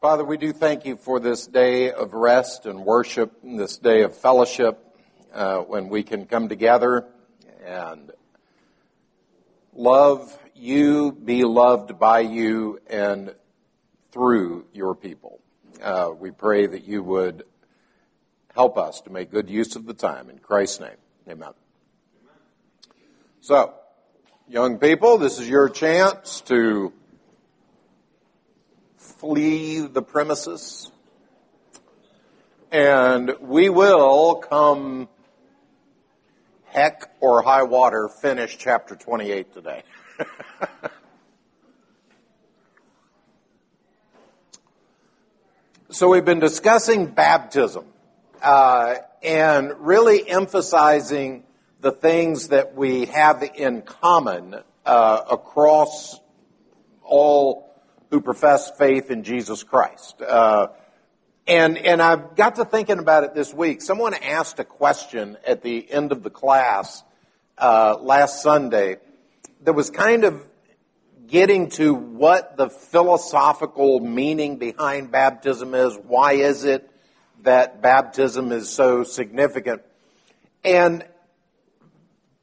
Father, we do thank you for this day of rest and worship, and this day of fellowship, uh, when we can come together and love you, be loved by you, and through your people. Uh, we pray that you would help us to make good use of the time. In Christ's name, amen. So, young people, this is your chance to flee the premises. And we will come heck or high water finish chapter 28 today. so we've been discussing baptism uh, and really emphasizing the things that we have in common uh, across all who profess faith in Jesus Christ. Uh, and, and I got to thinking about it this week. Someone asked a question at the end of the class uh, last Sunday that was kind of getting to what the philosophical meaning behind baptism is. Why is it that baptism is so significant? And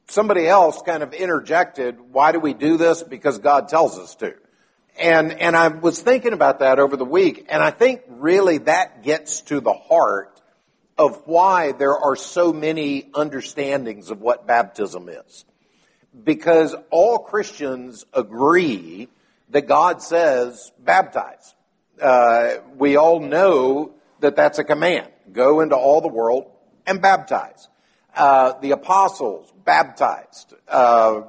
somebody else kind of interjected, why do we do this? Because God tells us to. And, and I was thinking about that over the week, and I think really that gets to the heart of why there are so many understandings of what baptism is. Because all Christians agree that God says baptize. Uh, we all know that that's a command. Go into all the world and baptize. Uh, the apostles baptized. Uh,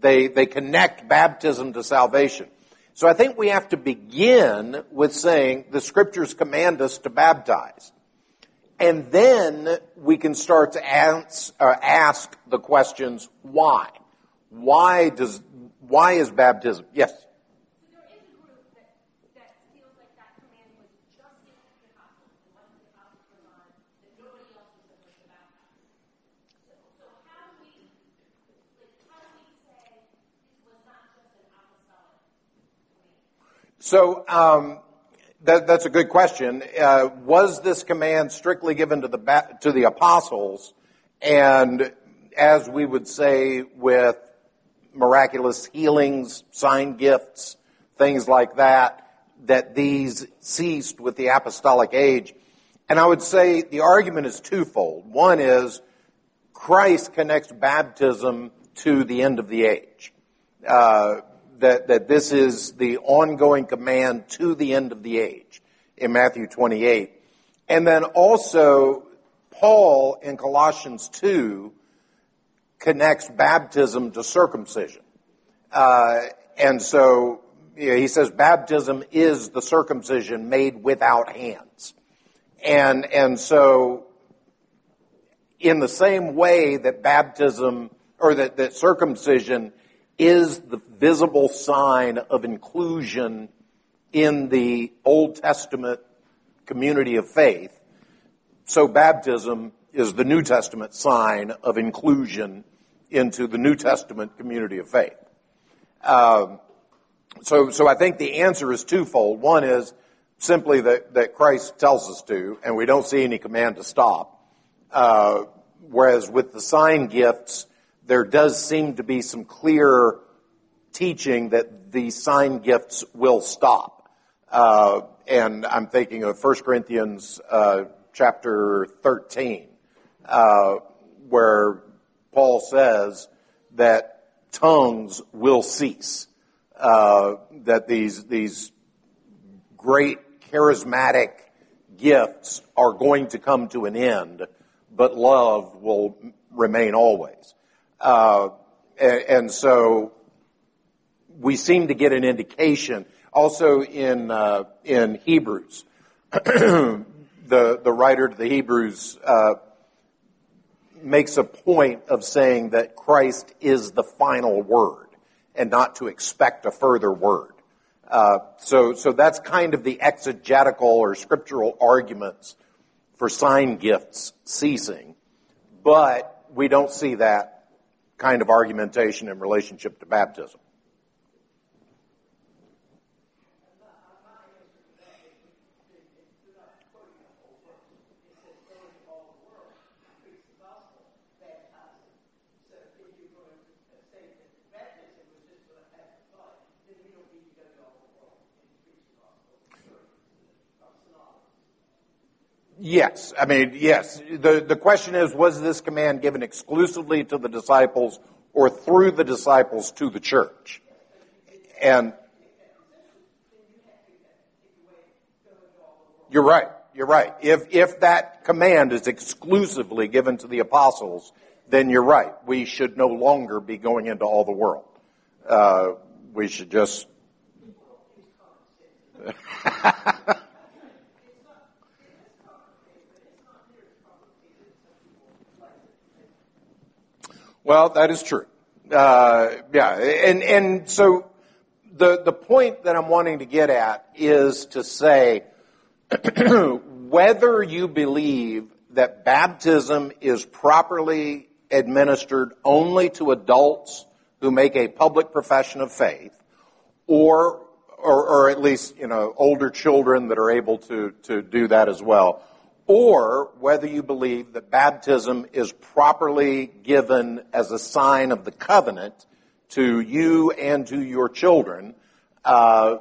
they they connect baptism to salvation. So I think we have to begin with saying the scriptures command us to baptize. And then we can start to ask, uh, ask the questions, why? Why does, why is baptism? Yes? So um, that, that's a good question. Uh, was this command strictly given to the to the apostles, and as we would say with miraculous healings, sign gifts, things like that, that these ceased with the apostolic age? And I would say the argument is twofold. One is Christ connects baptism to the end of the age. Uh, that, that this is the ongoing command to the end of the age in Matthew 28. And then also, Paul in Colossians 2 connects baptism to circumcision. Uh, and so you know, he says baptism is the circumcision made without hands. And, and so in the same way that baptism or that, that circumcision is the visible sign of inclusion in the Old Testament community of faith. So baptism is the New Testament sign of inclusion into the New Testament community of faith. Um, so, so I think the answer is twofold. One is simply that, that Christ tells us to, and we don't see any command to stop. Uh, whereas with the sign gifts, there does seem to be some clear teaching that the sign gifts will stop. Uh, and I'm thinking of 1 Corinthians uh, chapter 13, uh, where Paul says that tongues will cease. Uh, that these these great charismatic gifts are going to come to an end, but love will remain always. Uh, and, so we seem to get an indication. Also in uh, in Hebrews, the the writer to the Hebrews uh, makes a point of saying that Christ is the final word, and not to expect a further word. Uh, so so that's kind of the exegetical or scriptural arguments for sign gifts ceasing, but we don't see that kind of argumentation in relationship to baptism. Yes. I mean, yes. The, the question is, was this command given exclusively to the disciples or through the disciples to the church? And you're right. You're right. If, if that command is exclusively given to the apostles, then you're right. We should no longer be going into all the world. Uh, we should just. well, that is true. Uh, yeah, and and so the the point that I'm wanting to get at is to say whether you believe that baptism is properly administered only to adults who make a public profession of faith, or, or, or at least, you know, older children that are able to, to do that as well, or whether you believe that baptism is properly given as a sign of the covenant to you and to your children, uh,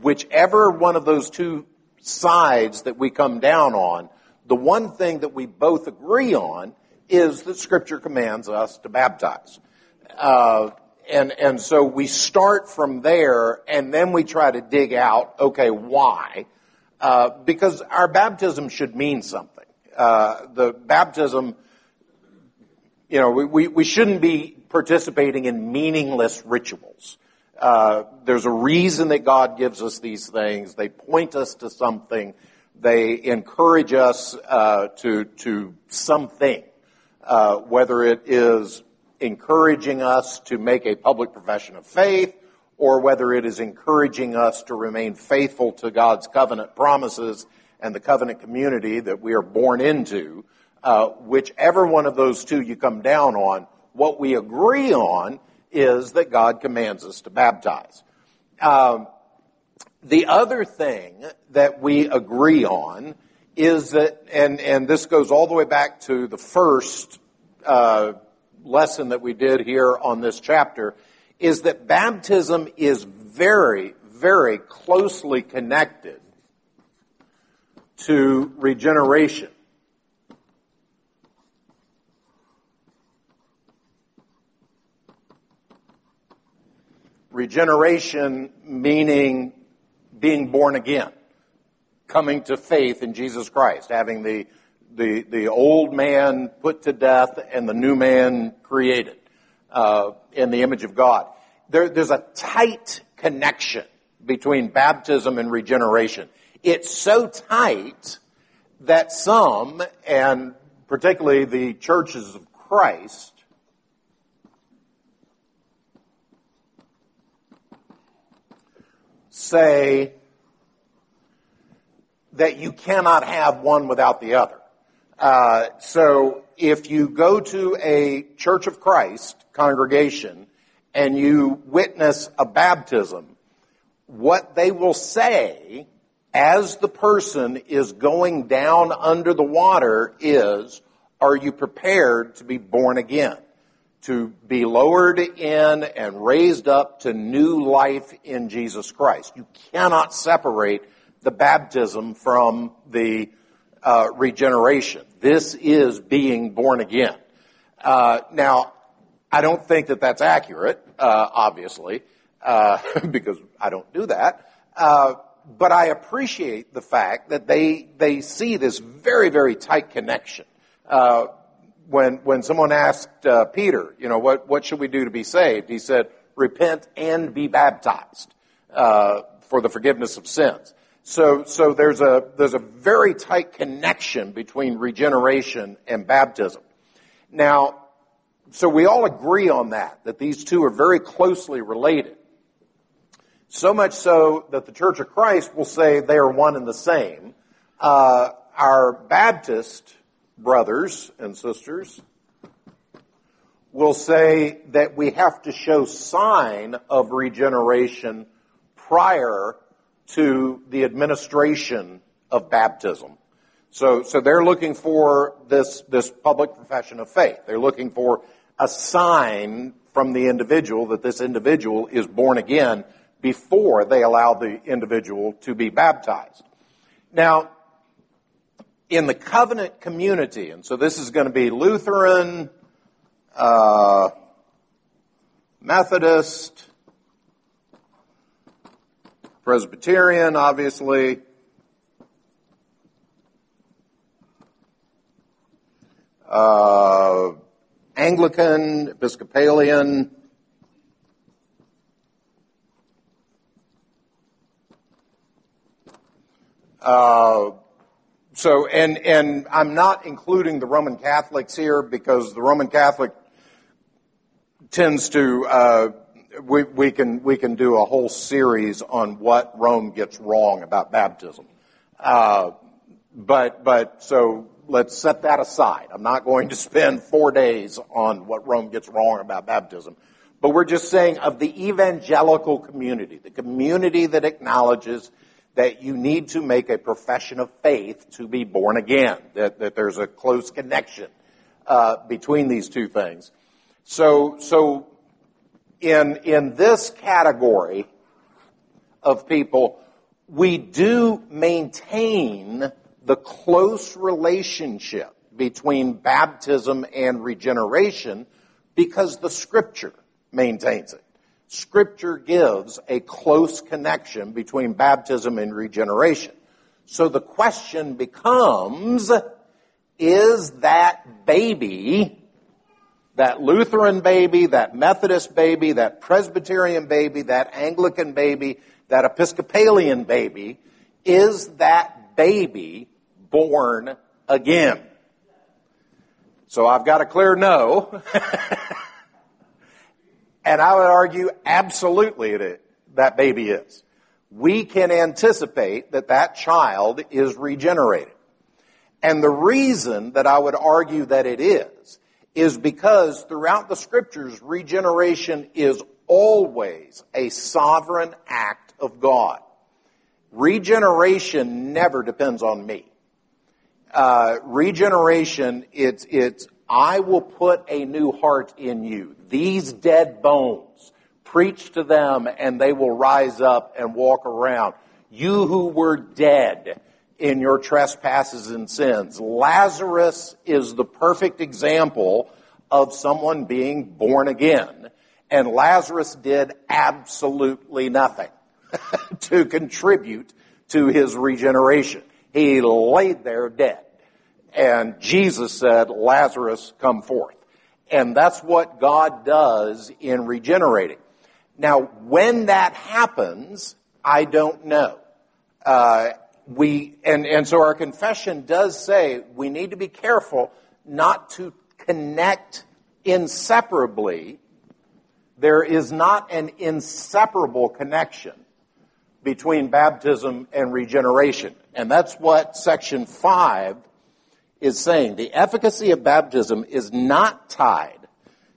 whichever one of those two sides that we come down on, the one thing that we both agree on is that Scripture commands us to baptize. Uh, and, and so we start from there and then we try to dig out, okay, why? Uh, because our baptism should mean something. Uh, the baptism, you know, we, we, we, shouldn't be participating in meaningless rituals. Uh, there's a reason that God gives us these things. They point us to something. They encourage us uh, to to something, uh, whether it is encouraging us to make a public profession of faith, or whether it is encouraging us to remain faithful to God's covenant promises and the covenant community that we are born into. Uh, whichever one of those two you come down on, what we agree on is that God commands us to baptize. Um, the other thing that we agree on is that, and, and this goes all the way back to the first uh, lesson that we did here on this chapter, is that baptism is very, very closely connected to regeneration. Regeneration meaning being born again, coming to faith in Jesus Christ, having the, the, the old man put to death and the new man created uh, in the image of God. There, there's a tight connection between baptism and regeneration. It's so tight that some, and particularly the churches of Christ, say that you cannot have one without the other. Uh, so if you go to a Church of Christ congregation and you witness a baptism, what they will say as the person is going down under the water is, are you prepared to be born again? to be lowered in and raised up to new life in Jesus Christ. You cannot separate the baptism from the uh, regeneration. This is being born again. Uh, now, I don't think that that's accurate, uh, obviously, uh, because I don't do that. Uh, but I appreciate the fact that they they see this very very tight connection. Uh, when, when someone asked uh, Peter, you know, what, what should we do to be saved? He said, repent and be baptized uh, for the forgiveness of sins. So, so there's a there's a very tight connection between regeneration and baptism. Now, so we all agree on that that these two are very closely related. So much so that the Church of Christ will say they are one and the same. Uh, our Baptist brothers and sisters will say that we have to show sign of regeneration prior to the administration of baptism. So, so they're looking for this, this public profession of faith. They're looking for a sign from the individual that this individual is born again before they allow the individual to be baptized. Now, in the covenant community, and so this is going to be Lutheran, uh, Methodist, Presbyterian, obviously, uh, Anglican, Episcopalian, uh, so, and, and I'm not including the Roman Catholics here because the Roman Catholic tends to, uh, we, we, can, we can do a whole series on what Rome gets wrong about baptism. Uh, but, but, so let's set that aside. I'm not going to spend four days on what Rome gets wrong about baptism. But we're just saying of the evangelical community, the community that acknowledges that you need to make a profession of faith to be born again, that, that there's a close connection uh, between these two things. So, so in, in this category of people, we do maintain the close relationship between baptism and regeneration because the scripture maintains it. Scripture gives a close connection between baptism and regeneration. So the question becomes, is that baby, that Lutheran baby, that Methodist baby, that Presbyterian baby, that Anglican baby, that Episcopalian baby, is that baby born again? So I've got a clear no. And I would argue absolutely is, that baby is. We can anticipate that that child is regenerated. And the reason that I would argue that it is, is because throughout the scriptures, regeneration is always a sovereign act of God. Regeneration never depends on me. Uh, regeneration, it's, it's I will put a new heart in you. These dead bones, preach to them and they will rise up and walk around. You who were dead in your trespasses and sins. Lazarus is the perfect example of someone being born again. And Lazarus did absolutely nothing to contribute to his regeneration. He laid there dead. And Jesus said, Lazarus, come forth. And that's what God does in regenerating. Now, when that happens, I don't know. Uh, we and and so our confession does say we need to be careful not to connect inseparably. There is not an inseparable connection between baptism and regeneration, and that's what section five is saying the efficacy of baptism is not tied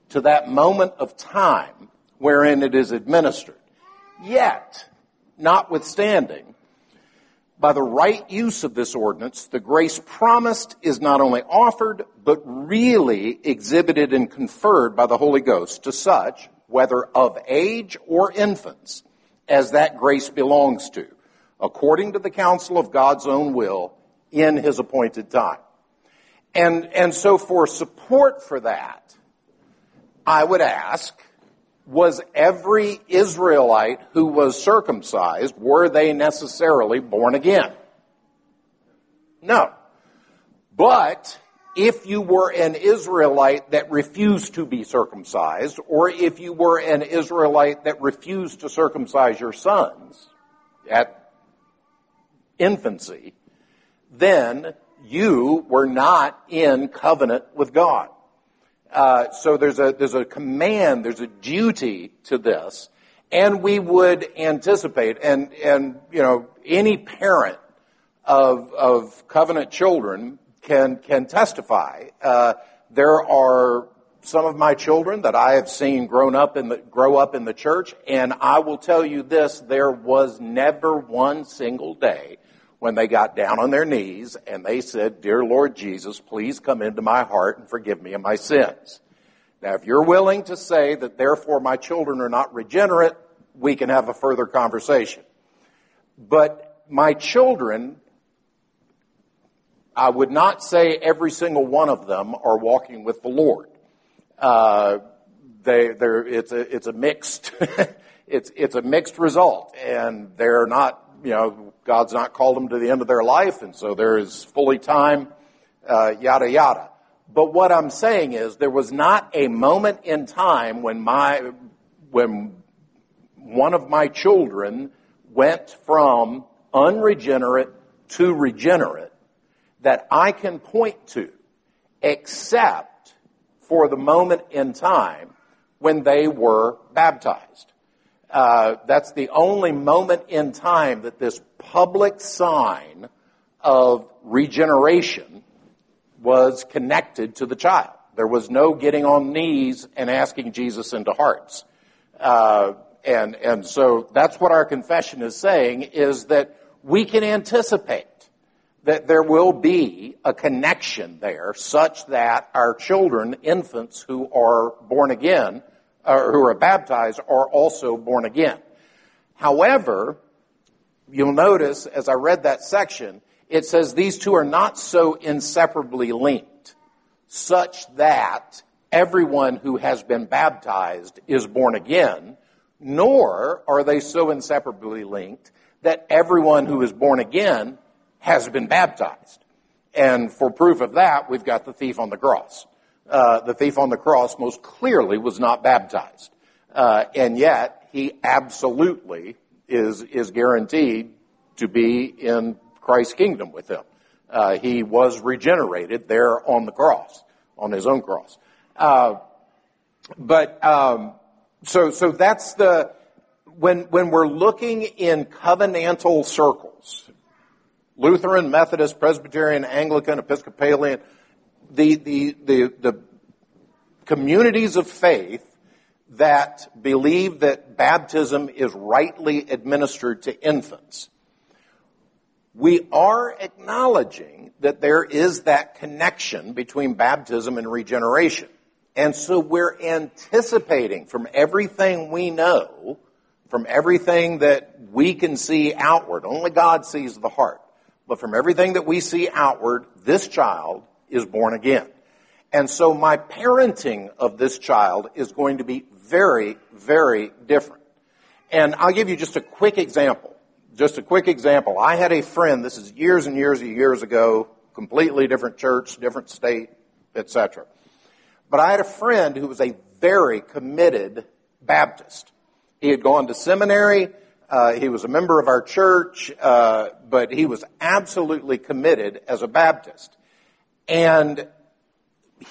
to that moment of time wherein it is administered. Yet, notwithstanding, by the right use of this ordinance, the grace promised is not only offered, but really exhibited and conferred by the Holy Ghost to such, whether of age or infants, as that grace belongs to, according to the counsel of God's own will in his appointed time. And, and so for support for that, I would ask, was every Israelite who was circumcised, were they necessarily born again? No. But if you were an Israelite that refused to be circumcised, or if you were an Israelite that refused to circumcise your sons at infancy, then you were not in covenant with God. Uh, so there's a there's a command, there's a duty to this, and we would anticipate, and and you know any parent of of covenant children can can testify. Uh, there are some of my children that I have seen grown up in the grow up in the church, and I will tell you this: there was never one single day when they got down on their knees and they said, Dear Lord Jesus, please come into my heart and forgive me of my sins. Now, if you're willing to say that therefore my children are not regenerate, we can have a further conversation. But my children I would not say every single one of them are walking with the Lord. Uh, they, it's a, it's a mixed, it's, it's a mixed result, and they're not, you know, God's not called them to the end of their life, and so there is fully time, uh, yada yada. But what I'm saying is there was not a moment in time when my, when one of my children went from unregenerate to regenerate that I can point to except for the moment in time when they were baptized. Uh, that's the only moment in time that this public sign of regeneration was connected to the child. There was no getting on knees and asking Jesus into hearts. Uh, and, and so that's what our confession is saying is that we can anticipate that there will be a connection there such that our children, infants who are born again, or who are baptized, are also born again. However, you'll notice as I read that section, it says these two are not so inseparably linked, such that everyone who has been baptized is born again, nor are they so inseparably linked that everyone who is born again has been baptized. And for proof of that, we've got the thief on the cross. Uh, the thief on the cross most clearly was not baptized. Uh, and yet, he absolutely is, is guaranteed to be in Christ's kingdom with him. Uh, he was regenerated there on the cross, on his own cross. Uh, but um, so so that's the when when we're looking in covenantal circles, Lutheran, Methodist, Presbyterian, Anglican, Episcopalian, the the the, the communities of faith that believe that baptism is rightly administered to infants we are acknowledging that there is that connection between baptism and regeneration. And so we're anticipating from everything we know, from everything that we can see outward, only God sees the heart, but from everything that we see outward, this child is born again. And so my parenting of this child is going to be very, very different. And I'll give you just a quick example just a quick example. I had a friend, this is years and years and years ago, completely different church, different state, etc. But I had a friend who was a very committed Baptist. He had gone to seminary, uh, he was a member of our church, uh, but he was absolutely committed as a Baptist. And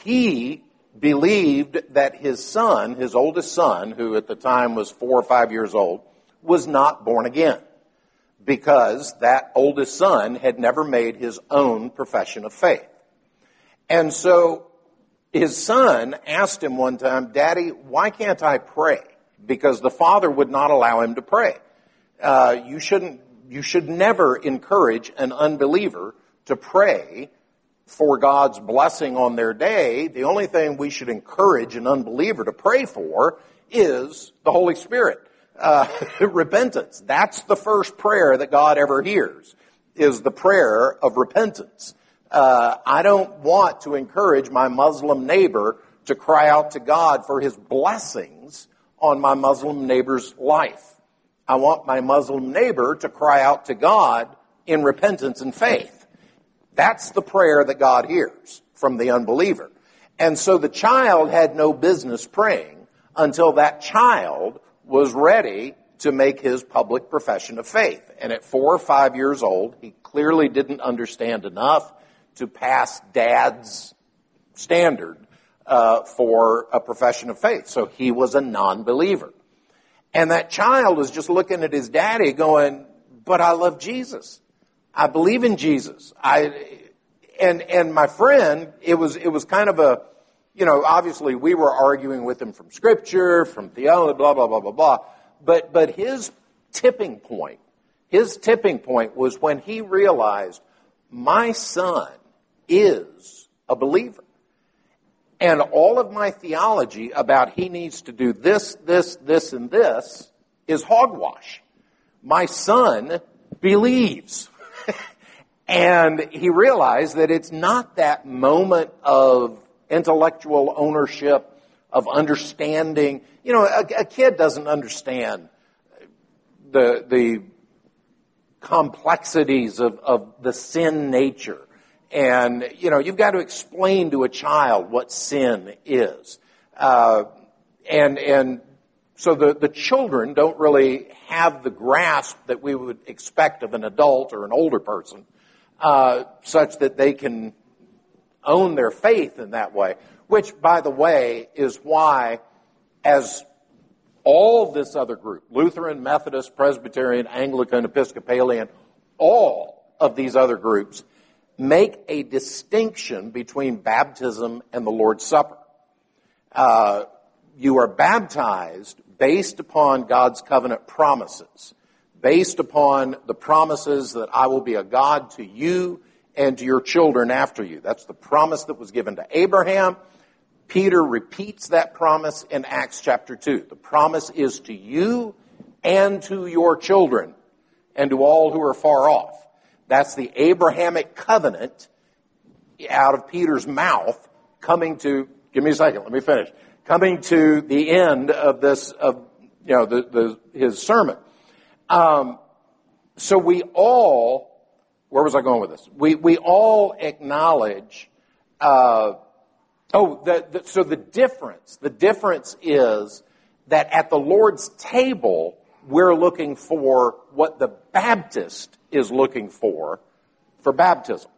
he believed that his son, his oldest son, who at the time was four or five years old, was not born again because that oldest son had never made his own profession of faith. And so his son asked him one time, Daddy, why can't I pray? Because the father would not allow him to pray. Uh, you shouldn't, you should never encourage an unbeliever to pray for God's blessing on their day. The only thing we should encourage an unbeliever to pray for is the Holy Spirit uh, repentance. That's the first prayer that God ever hears, is the prayer of repentance. Uh, I don't want to encourage my Muslim neighbor to cry out to God for his blessings on my Muslim neighbor's life. I want my Muslim neighbor to cry out to God in repentance and faith. That's the prayer that God hears from the unbeliever. And so the child had no business praying until that child was ready to make his public profession of faith. And at four or five years old, he clearly didn't understand enough to pass dad's standard uh, for a profession of faith. So he was a non-believer. And that child was just looking at his daddy going, but I love Jesus. I believe in Jesus. I, and, and my friend, it was, it was kind of a, you know, obviously we were arguing with him from scripture, from theology, blah, blah, blah, blah, blah. But, but his tipping point, his tipping point was when he realized my son is a believer. And all of my theology about he needs to do this, this, this, and this is hogwash. My son believes. And he realized that it's not that moment of intellectual ownership, of understanding. You know, a, a kid doesn't understand the, the complexities of, of the sin nature. And, you know, you've got to explain to a child what sin is. Uh, and, and so the, the children don't really have the grasp that we would expect of an adult or an older person, uh, such that they can own their faith in that way. Which, by the way, is why, as all this other group, Lutheran, Methodist, Presbyterian, Anglican, Episcopalian, all of these other groups make a distinction between baptism and the Lord's Supper. Uh, you are baptized based upon God's covenant promises, based upon the promises that I will be a God to you and to your children after you. That's the promise that was given to Abraham. Peter repeats that promise in Acts chapter 2. The promise is to you and to your children and to all who are far off. That's the Abrahamic covenant out of Peter's mouth coming to, give me a second, let me finish coming to the end of this, of, you know, the, the, his sermon. Um, so we all, where was I going with this? We, we all acknowledge, uh, oh, the, the, so the difference, the difference is that at the Lord's table, we're looking for what the Baptist is looking for for baptism.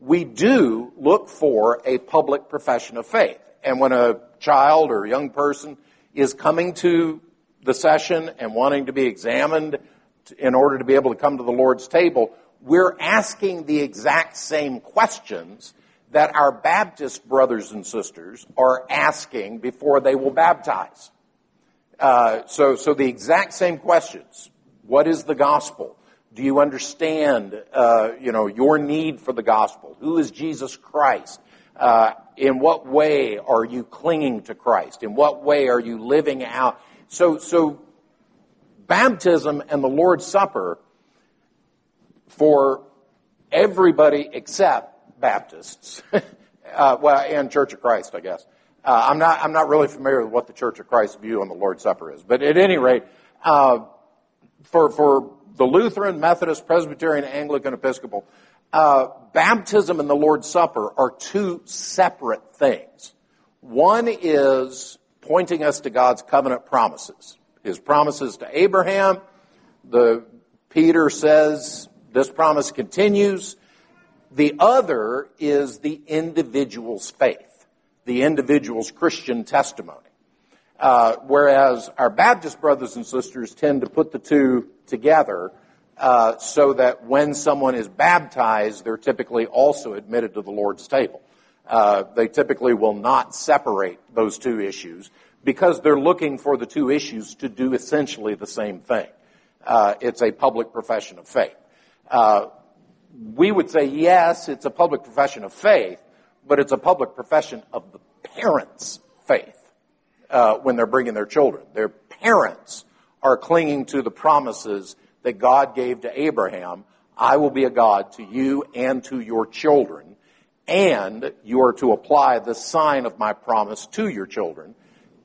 We do look for a public profession of faith. And when a child or a young person is coming to the session and wanting to be examined in order to be able to come to the Lord's table, we're asking the exact same questions that our Baptist brothers and sisters are asking before they will baptize. Uh, so, so the exact same questions. What is the gospel? Do you understand, uh, you know, your need for the gospel? Who is Jesus Christ? Uh, in what way are you clinging to Christ? In what way are you living out? So, so baptism and the Lord's Supper for everybody except Baptists, uh, well, and Church of Christ, I guess. Uh, I'm not, I'm not really familiar with what the Church of Christ view on the Lord's Supper is, but at any rate, uh, for, for the Lutheran, Methodist, Presbyterian, Anglican, Episcopal, uh, baptism and the Lord's Supper are two separate things. One is pointing us to God's covenant promises. His promises to Abraham. The Peter says this promise continues. The other is the individual's faith, the individual's Christian testimony. Uh, whereas our Baptist brothers and sisters tend to put the two together uh, so that when someone is baptized, they're typically also admitted to the Lord's table. Uh, they typically will not separate those two issues because they're looking for the two issues to do essentially the same thing. Uh, it's a public profession of faith. Uh, we would say yes, it's a public profession of faith, but it's a public profession of the parents' faith uh, when they're bringing their children. Their parents are clinging to the promises that God gave to Abraham, I will be a God to you and to your children, and you are to apply the sign of my promise to your children.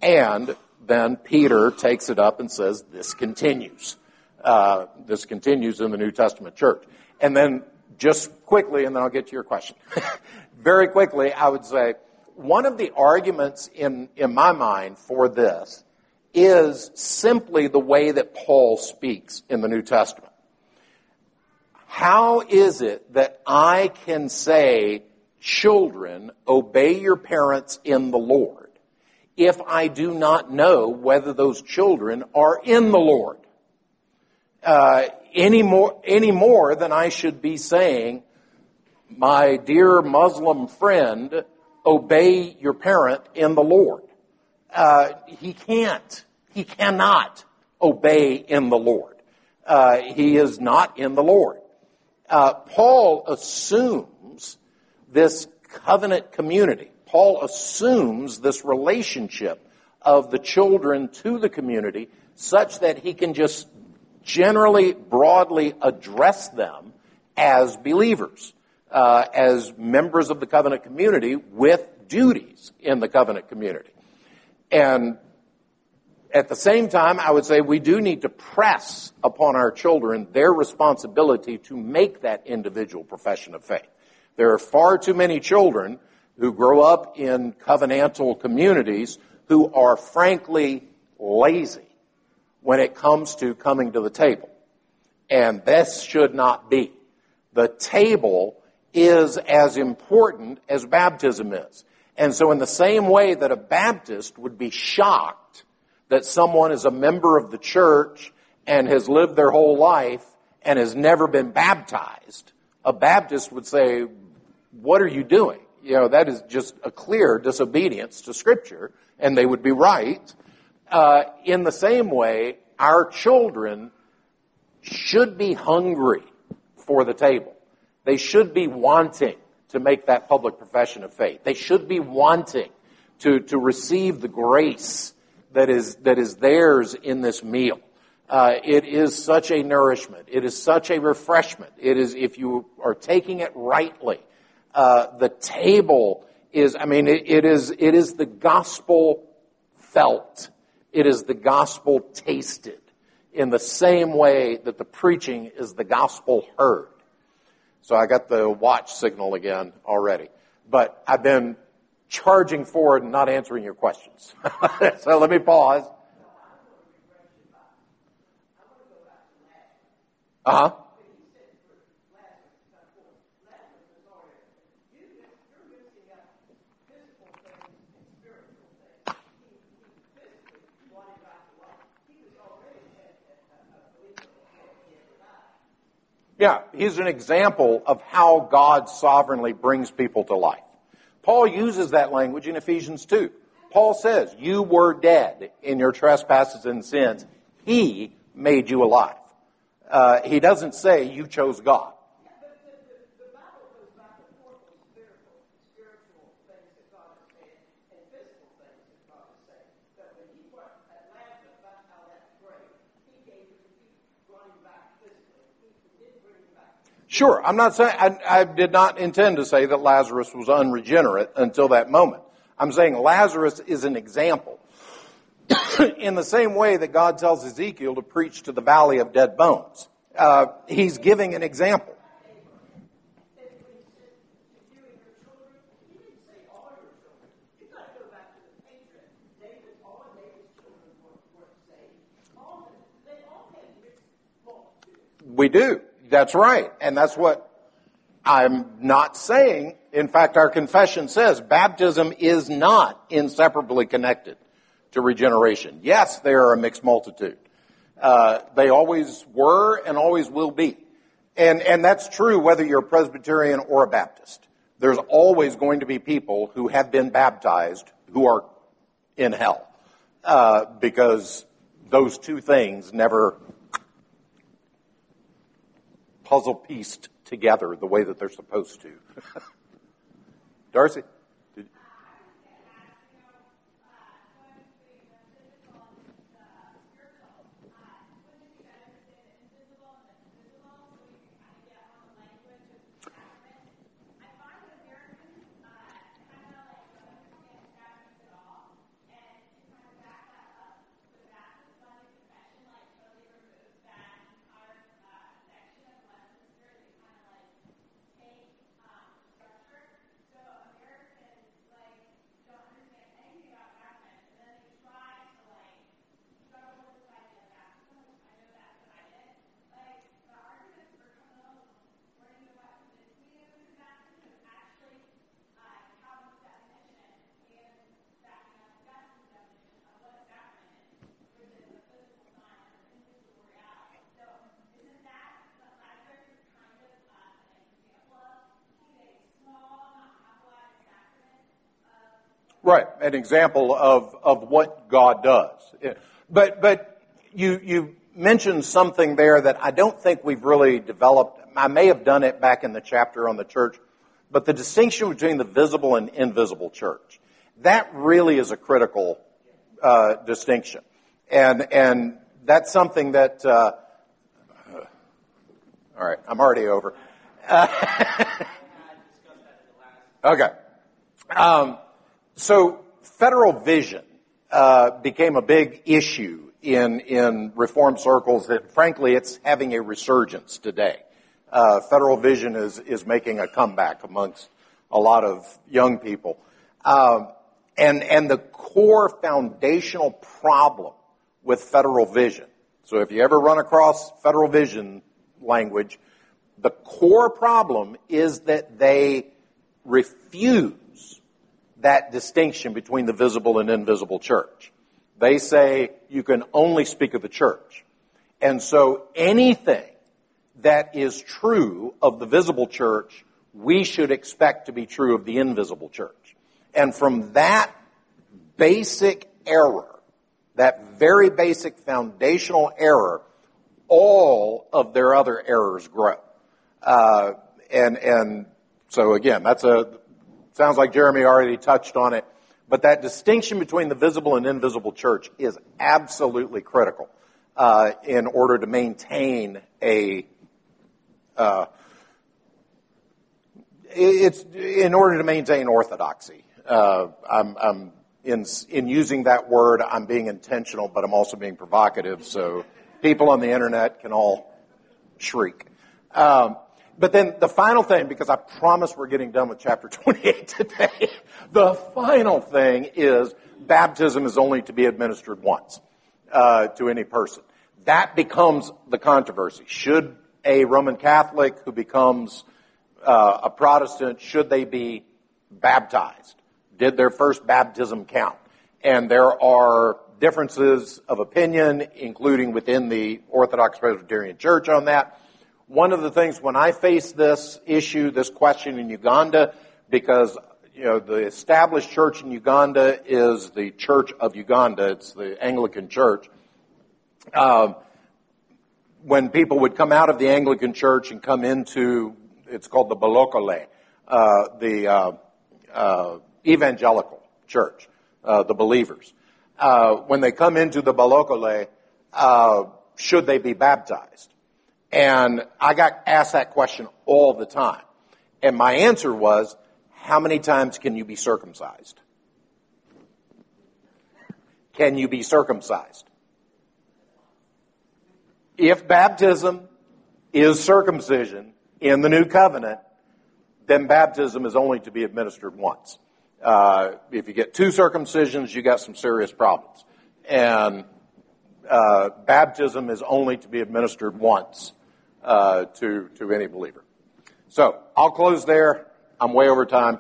And then Peter takes it up and says, this continues. Uh, this continues in the New Testament church. And then just quickly, and then I'll get to your question. Very quickly, I would say, one of the arguments in, in my mind for this is simply the way that Paul speaks in the New Testament. How is it that I can say, children, obey your parents in the Lord, if I do not know whether those children are in the Lord? Uh, any more, any more than I should be saying, my dear Muslim friend, obey your parent in the Lord. Uh, he can't. He cannot obey in the Lord. Uh, he is not in the Lord. Uh, Paul assumes this covenant community. Paul assumes this relationship of the children to the community such that he can just generally, broadly address them as believers, uh, as members of the covenant community with duties in the covenant community. And at the same time, I would say we do need to press upon our children their responsibility to make that individual profession of faith. There are far too many children who grow up in covenantal communities who are frankly lazy when it comes to coming to the table. And this should not be. The table is as important as baptism is. And so in the same way that a Baptist would be shocked that someone is a member of the church and has lived their whole life and has never been baptized, a Baptist would say, what are you doing? You know, that is just a clear disobedience to scripture and they would be right. Uh, in the same way, our children should be hungry for the table. They should be wanting to make that public profession of faith. They should be wanting to, to receive the grace that is, that is theirs in this meal. Uh, it is such a nourishment. It is such a refreshment. It is, if you are taking it rightly, uh, the table is, I mean, it, it is, it is the gospel felt. It is the gospel tasted in the same way that the preaching is the gospel heard. So I got the watch signal again already. But I've been charging forward and not answering your questions. so let me pause. Uh huh. Yeah, he's an example of how God sovereignly brings people to life. Paul uses that language in Ephesians 2. Paul says, You were dead in your trespasses and sins. He made you alive. Uh, he doesn't say you chose God. Sure, I'm not saying, I, I, did not intend to say that Lazarus was unregenerate until that moment. I'm saying Lazarus is an example. In the same way that God tells Ezekiel to preach to the valley of dead bones, uh, he's giving an example. We do. That's right. And that's what I'm not saying. In fact, our confession says baptism is not inseparably connected to regeneration. Yes, they are a mixed multitude. Uh, they always were and always will be. And, and that's true whether you're a Presbyterian or a Baptist. There's always going to be people who have been baptized who are in hell. Uh, because those two things never puzzle pieced together the way that they're supposed to. Darcy? Did... Right, an example of, of what God does. But, but you, you mentioned something there that I don't think we've really developed. I may have done it back in the chapter on the church, but the distinction between the visible and invisible church. That really is a critical uh, distinction. And, and that's something that, uh, all right, I'm already over. okay. Um, so federal vision uh, became a big issue in in reform circles. And frankly, it's having a resurgence today. Uh, federal vision is is making a comeback amongst a lot of young people. Um, and and the core foundational problem with federal vision. So if you ever run across federal vision language, the core problem is that they refuse that distinction between the visible and invisible church. They say you can only speak of the church. And so anything that is true of the visible church, we should expect to be true of the invisible church. And from that basic error, that very basic foundational error, all of their other errors grow. Uh, and and so again, that's a sounds like Jeremy already touched on it, but that distinction between the visible and invisible church is absolutely critical uh, in order to maintain a. Uh, it's in order to maintain orthodoxy. Uh, I'm, I'm in in using that word. I'm being intentional, but I'm also being provocative. So people on the internet can all shriek. Um, but then the final thing, because I promise we're getting done with chapter 28 today, the final thing is baptism is only to be administered once uh, to any person. That becomes the controversy. Should a Roman Catholic who becomes uh, a Protestant, should they be baptized? Did their first baptism count? And there are differences of opinion, including within the Orthodox Presbyterian Church on that. One of the things when I faced this issue, this question in Uganda, because you know the established church in Uganda is the Church of Uganda. It's the Anglican Church. Um, when people would come out of the Anglican Church and come into, it's called the Balokole, uh, the uh, uh, evangelical church, uh, the believers. Uh, when they come into the Balokole, uh, should they be baptized? And I got asked that question all the time. And my answer was, how many times can you be circumcised? Can you be circumcised? If baptism is circumcision in the new covenant, then baptism is only to be administered once. Uh, if you get two circumcisions, you got some serious problems. And uh, baptism is only to be administered once uh, to to any believer. So I'll close there. I'm way over time.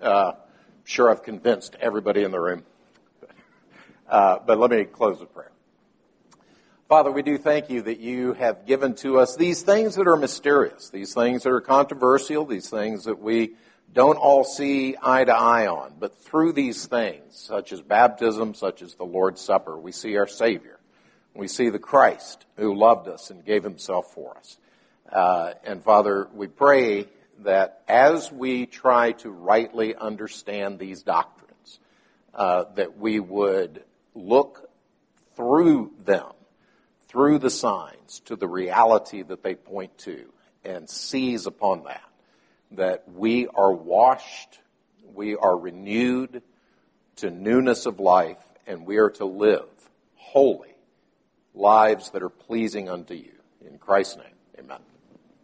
Uh, sure, I've convinced everybody in the room. Uh, but let me close with prayer. Father, we do thank you that you have given to us these things that are mysterious, these things that are controversial, these things that we don't all see eye to eye on. But through these things, such as baptism, such as the Lord's Supper, we see our Savior. We see the Christ who loved us and gave himself for us. Uh, and Father, we pray that as we try to rightly understand these doctrines, uh, that we would look through them, through the signs, to the reality that they point to, and seize upon that, that we are washed, we are renewed to newness of life, and we are to live holy lives that are pleasing unto you. In Christ's name, amen.